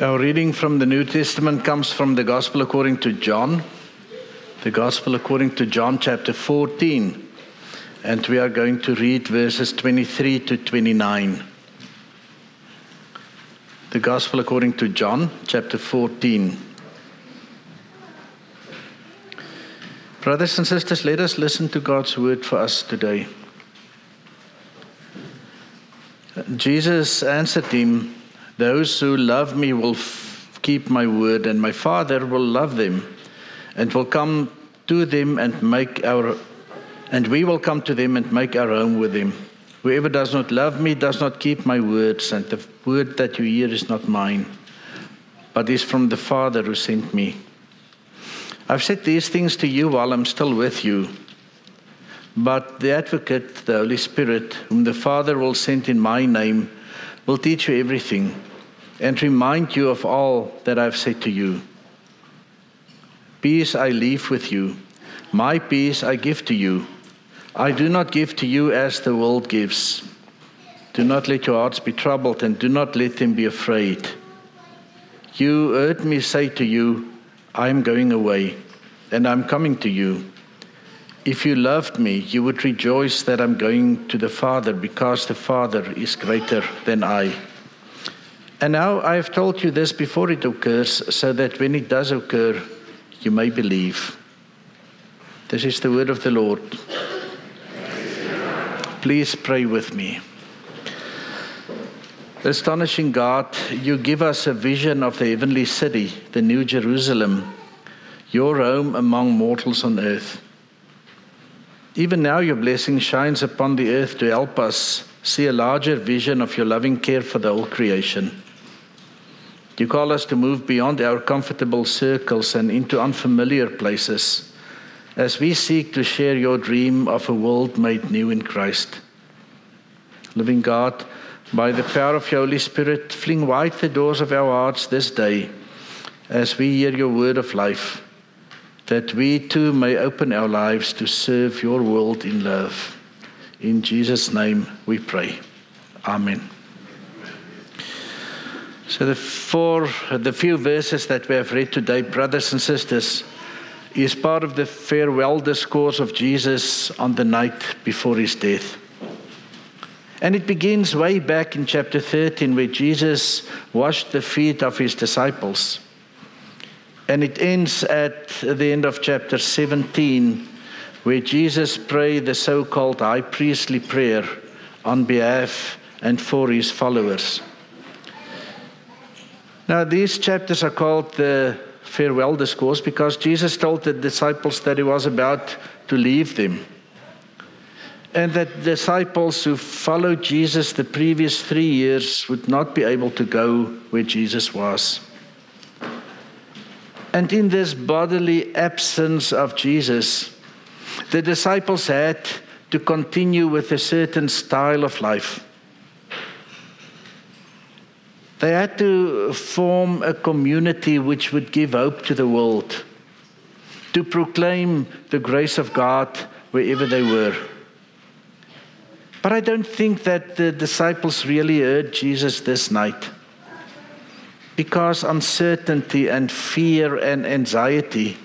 Our reading from the New Testament comes from the Gospel according to John, the Gospel according to John, chapter 14. And we are going to read verses 23 to 29. The Gospel according to John, chapter 14. Brothers and sisters, let us listen to God's word for us today. Jesus answered him, Those who love me will f- keep my word, and my Father will love them, and will come to them and make our and we will come to them and make our home with them. Whoever does not love me does not keep my words, and the word that you hear is not mine, but is from the Father who sent me. I've said these things to you while I'm still with you. But the advocate, the Holy Spirit, whom the Father will send in my name, will teach you everything and remind you of all that I've said to you. Peace I leave with you, my peace I give to you. I do not give to you as the world gives. Do not let your hearts be troubled and do not let them be afraid. You heard me say to you, I am going away and I'm coming to you. If you loved me, you would rejoice that I'm going to the Father because the Father is greater than I. And now I have told you this before it occurs, so that when it does occur, you may believe. This is the word of the Lord. Please pray with me. Astonishing God, you give us a vision of the heavenly city, the New Jerusalem, your home among mortals on earth. Even now, your blessing shines upon the earth to help us see a larger vision of your loving care for the whole creation. You call us to move beyond our comfortable circles and into unfamiliar places as we seek to share your dream of a world made new in Christ. Living God, by the power of your Holy Spirit, fling wide the doors of our hearts this day as we hear your word of life, that we too may open our lives to serve your world in love. In Jesus' name we pray. Amen. So, the, four, the few verses that we have read today, brothers and sisters, is part of the farewell discourse of Jesus on the night before his death. And it begins way back in chapter 13, where Jesus washed the feet of his disciples. And it ends at the end of chapter 17, where Jesus prayed the so called high priestly prayer on behalf and for his followers. Now, these chapters are called the farewell discourse because Jesus told the disciples that he was about to leave them. And that disciples who followed Jesus the previous three years would not be able to go where Jesus was. And in this bodily absence of Jesus, the disciples had to continue with a certain style of life. They had to form a community which would give hope to the world, to proclaim the grace of God wherever they were. But I don't think that the disciples really heard Jesus this night. Because uncertainty and fear and anxiety,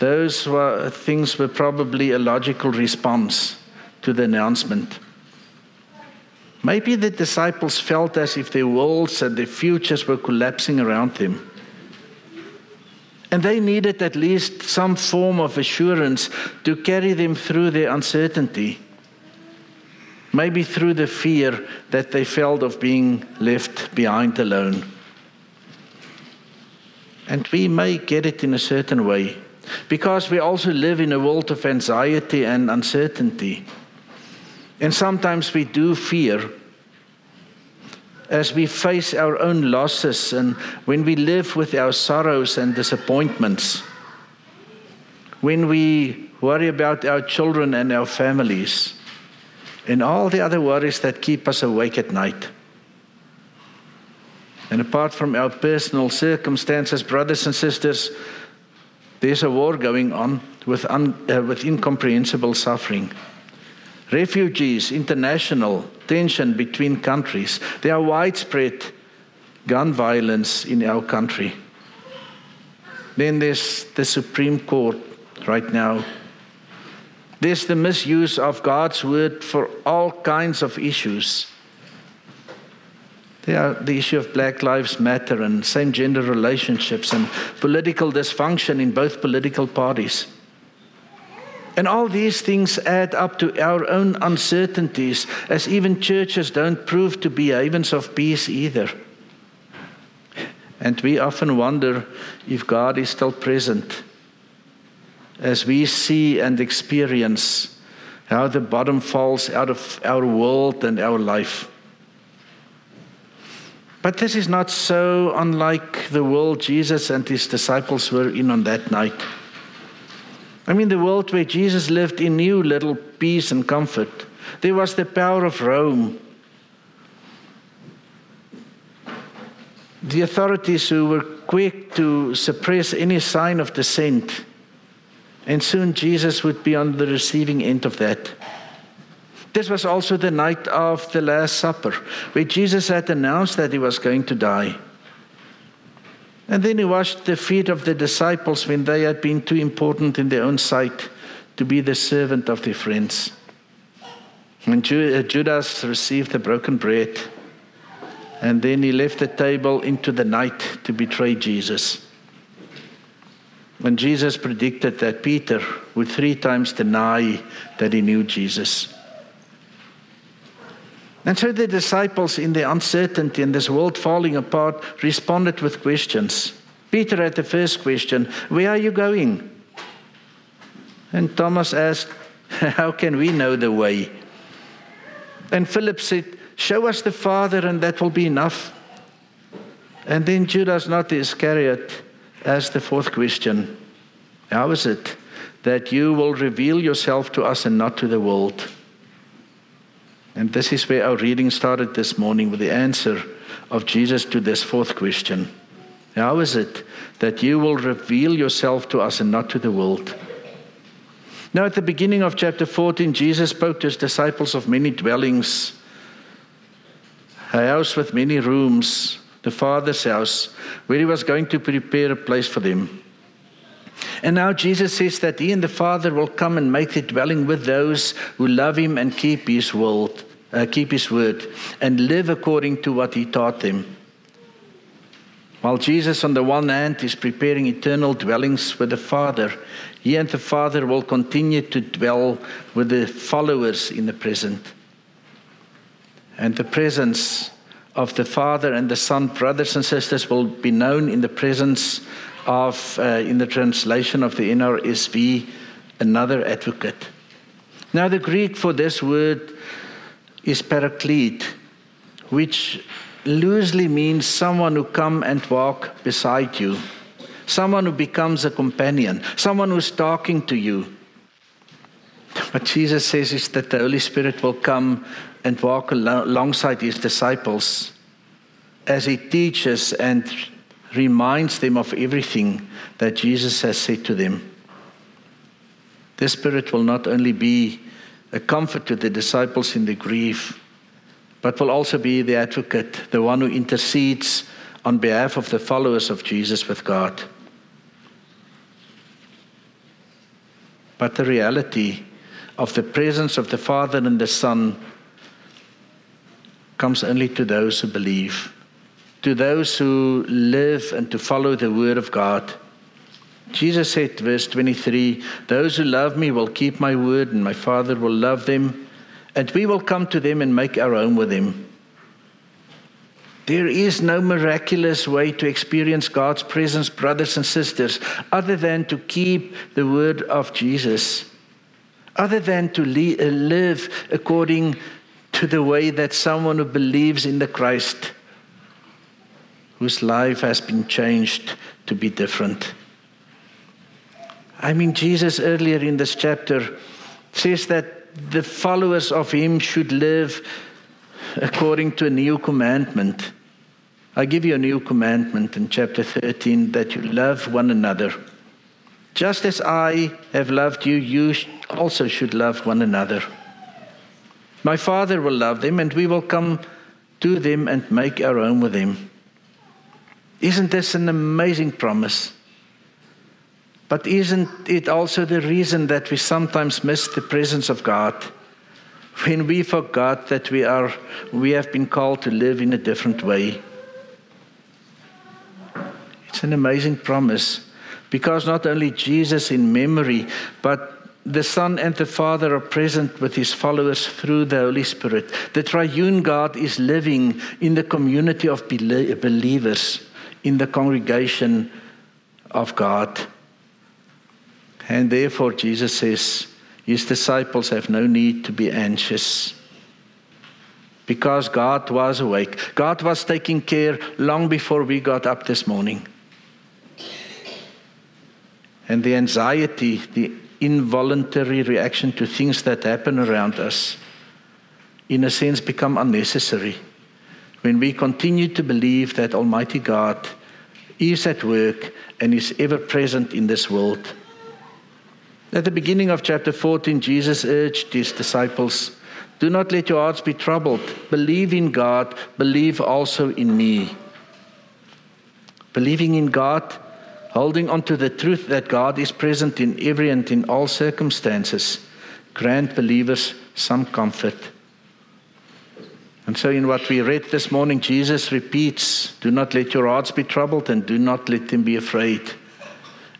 those were, things were probably a logical response to the announcement. Maybe the disciples felt as if their worlds and their futures were collapsing around them. And they needed at least some form of assurance to carry them through their uncertainty. Maybe through the fear that they felt of being left behind alone. And we may get it in a certain way because we also live in a world of anxiety and uncertainty. And sometimes we do fear as we face our own losses and when we live with our sorrows and disappointments, when we worry about our children and our families, and all the other worries that keep us awake at night. And apart from our personal circumstances, brothers and sisters, there's a war going on with, un, uh, with incomprehensible suffering. Refugees, international tension between countries, There are widespread gun violence in our country. Then there's the Supreme Court right now. There's the misuse of God's word for all kinds of issues. There are the issue of Black Lives Matter and same gender relationships and political dysfunction in both political parties. And all these things add up to our own uncertainties, as even churches don't prove to be havens of peace either. And we often wonder if God is still present as we see and experience how the bottom falls out of our world and our life. But this is not so unlike the world Jesus and his disciples were in on that night. I mean, the world where Jesus lived in knew little peace and comfort. There was the power of Rome. The authorities who were quick to suppress any sign of dissent. And soon Jesus would be on the receiving end of that. This was also the night of the Last Supper, where Jesus had announced that he was going to die. And then he washed the feet of the disciples when they had been too important in their own sight to be the servant of their friends. When uh, Judas received the broken bread, and then he left the table into the night to betray Jesus. When Jesus predicted that Peter would three times deny that he knew Jesus. And so the disciples, in their uncertainty and this world falling apart, responded with questions. Peter had the first question Where are you going? And Thomas asked, How can we know the way? And Philip said, Show us the Father, and that will be enough. And then Judas, not the Iscariot, asked the fourth question How is it that you will reveal yourself to us and not to the world? And this is where our reading started this morning with the answer of Jesus to this fourth question How is it that you will reveal yourself to us and not to the world? Now, at the beginning of chapter 14, Jesus spoke to his disciples of many dwellings, a house with many rooms, the Father's house, where he was going to prepare a place for them. And now Jesus says that he and the Father will come and make their dwelling with those who love him and keep his word uh, keep his word, and live according to what he taught them. While Jesus, on the one hand, is preparing eternal dwellings with the Father, he and the Father will continue to dwell with the followers in the present. And the presence of the Father and the Son, brothers and sisters, will be known in the presence of, uh, in the translation of the NRSV, another advocate. Now, the Greek for this word is paraclete, which loosely means someone who come and walk beside you, someone who becomes a companion, someone who's talking to you. What Jesus says is that the Holy Spirit will come and walk alongside his disciples as he teaches and reminds them of everything that Jesus has said to them. The Spirit will not only be a comfort to the disciples in the grief, but will also be the advocate, the one who intercedes on behalf of the followers of Jesus with God. But the reality of the presence of the Father and the Son comes only to those who believe, to those who live and to follow the Word of God. Jesus said, verse 23 Those who love me will keep my word, and my Father will love them, and we will come to them and make our home with them. There is no miraculous way to experience God's presence, brothers and sisters, other than to keep the word of Jesus, other than to uh, live according to the way that someone who believes in the Christ, whose life has been changed to be different. I mean, Jesus earlier in this chapter says that the followers of him should live according to a new commandment. I give you a new commandment in chapter 13 that you love one another. Just as I have loved you, you also should love one another. My Father will love them, and we will come to them and make our home with them. Isn't this an amazing promise? But isn't it also the reason that we sometimes miss the presence of God? When we forgot that we, are, we have been called to live in a different way. It's an amazing promise because not only Jesus in memory, but the Son and the Father are present with his followers through the Holy Spirit. The triune God is living in the community of believers, in the congregation of God. And therefore, Jesus says, his disciples have no need to be anxious. Because God was awake. God was taking care long before we got up this morning. And the anxiety, the involuntary reaction to things that happen around us, in a sense, become unnecessary when we continue to believe that Almighty God is at work and is ever present in this world. At the beginning of chapter 14, Jesus urged his disciples Do not let your hearts be troubled. Believe in God, believe also in me. Believing in God holding on to the truth that God is present in every and in all circumstances, grant believers some comfort. And so, in what we read this morning, Jesus repeats, Do not let your hearts be troubled and do not let them be afraid.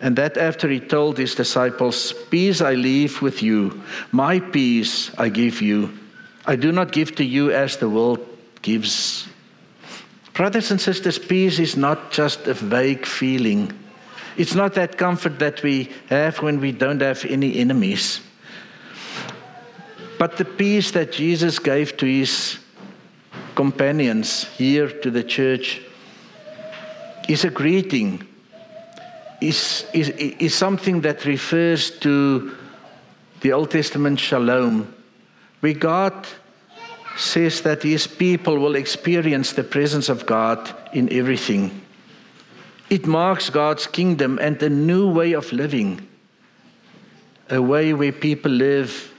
And that after he told his disciples, Peace I leave with you, my peace I give you. I do not give to you as the world gives. Brothers and sisters, peace is not just a vague feeling. It's not that comfort that we have when we don't have any enemies. But the peace that Jesus gave to his companions here to the church is a greeting, is, is, is something that refers to the Old Testament shalom, where God says that his people will experience the presence of God in everything. It marks God's kingdom and a new way of living, a way where people live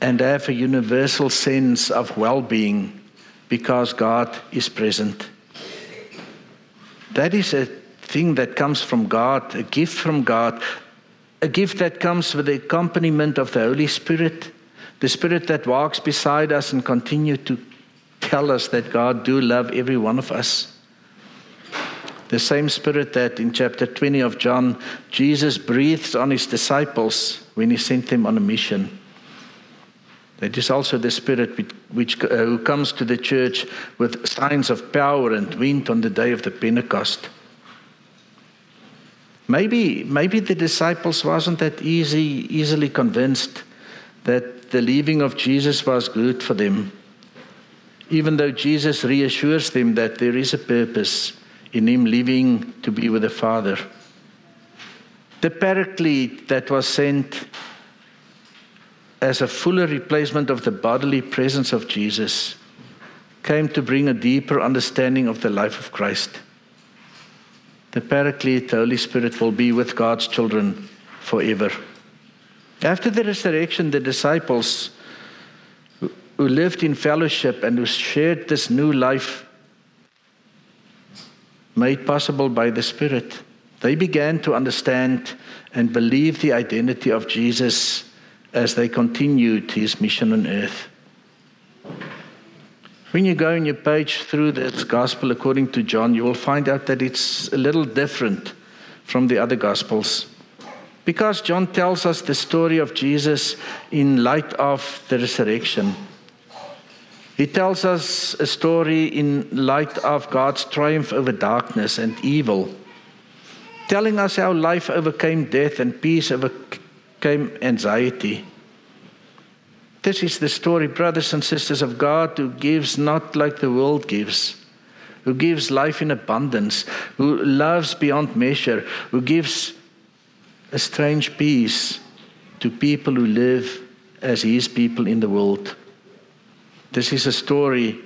and have a universal sense of well being because God is present. That is a thing that comes from God, a gift from God, a gift that comes with the accompaniment of the Holy Spirit, the Spirit that walks beside us and continue to tell us that God do love every one of us. The same spirit that in chapter 20 of John, Jesus breathes on his disciples when he sent them on a mission. That is also the spirit which, which uh, who comes to the church with signs of power and wind on the day of the Pentecost. Maybe, maybe the disciples wasn't that easy, easily convinced that the leaving of Jesus was good for them. Even though Jesus reassures them that there is a purpose in him living to be with the Father. The Paraclete that was sent as a fuller replacement of the bodily presence of Jesus came to bring a deeper understanding of the life of Christ. The Paraclete, the Holy Spirit, will be with God's children forever. After the resurrection, the disciples who lived in fellowship and who shared this new life made possible by the Spirit, they began to understand and believe the identity of Jesus as they continued his mission on earth. When you go and you page through this gospel according to John, you will find out that it's a little different from the other gospels. Because John tells us the story of Jesus in light of the resurrection. He tells us a story in light of God's triumph over darkness and evil, telling us how life overcame death and peace overcame anxiety. This is the story, brothers and sisters, of God who gives not like the world gives, who gives life in abundance, who loves beyond measure, who gives a strange peace to people who live as His people in the world. This is a story,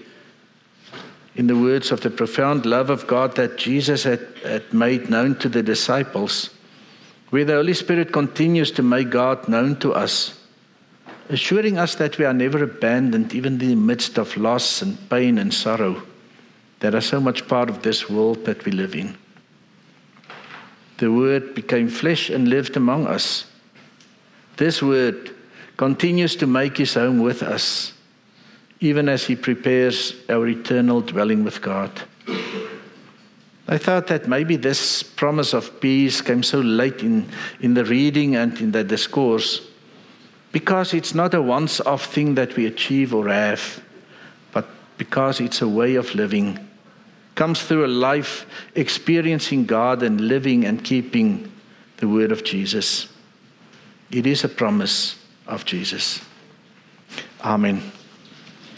in the words of the profound love of God that Jesus had, had made known to the disciples, where the Holy Spirit continues to make God known to us, assuring us that we are never abandoned, even in the midst of loss and pain and sorrow. that are so much part of this world that we live in. The Word became flesh and lived among us. This Word continues to make His home with us, even as He prepares our eternal dwelling with God. I thought that maybe this promise of peace came so late in, in the reading and in the discourse because it's not a once off thing that we achieve or have, but because it's a way of living. Comes through a life experiencing God and living and keeping the word of Jesus. It is a promise of Jesus. Amen.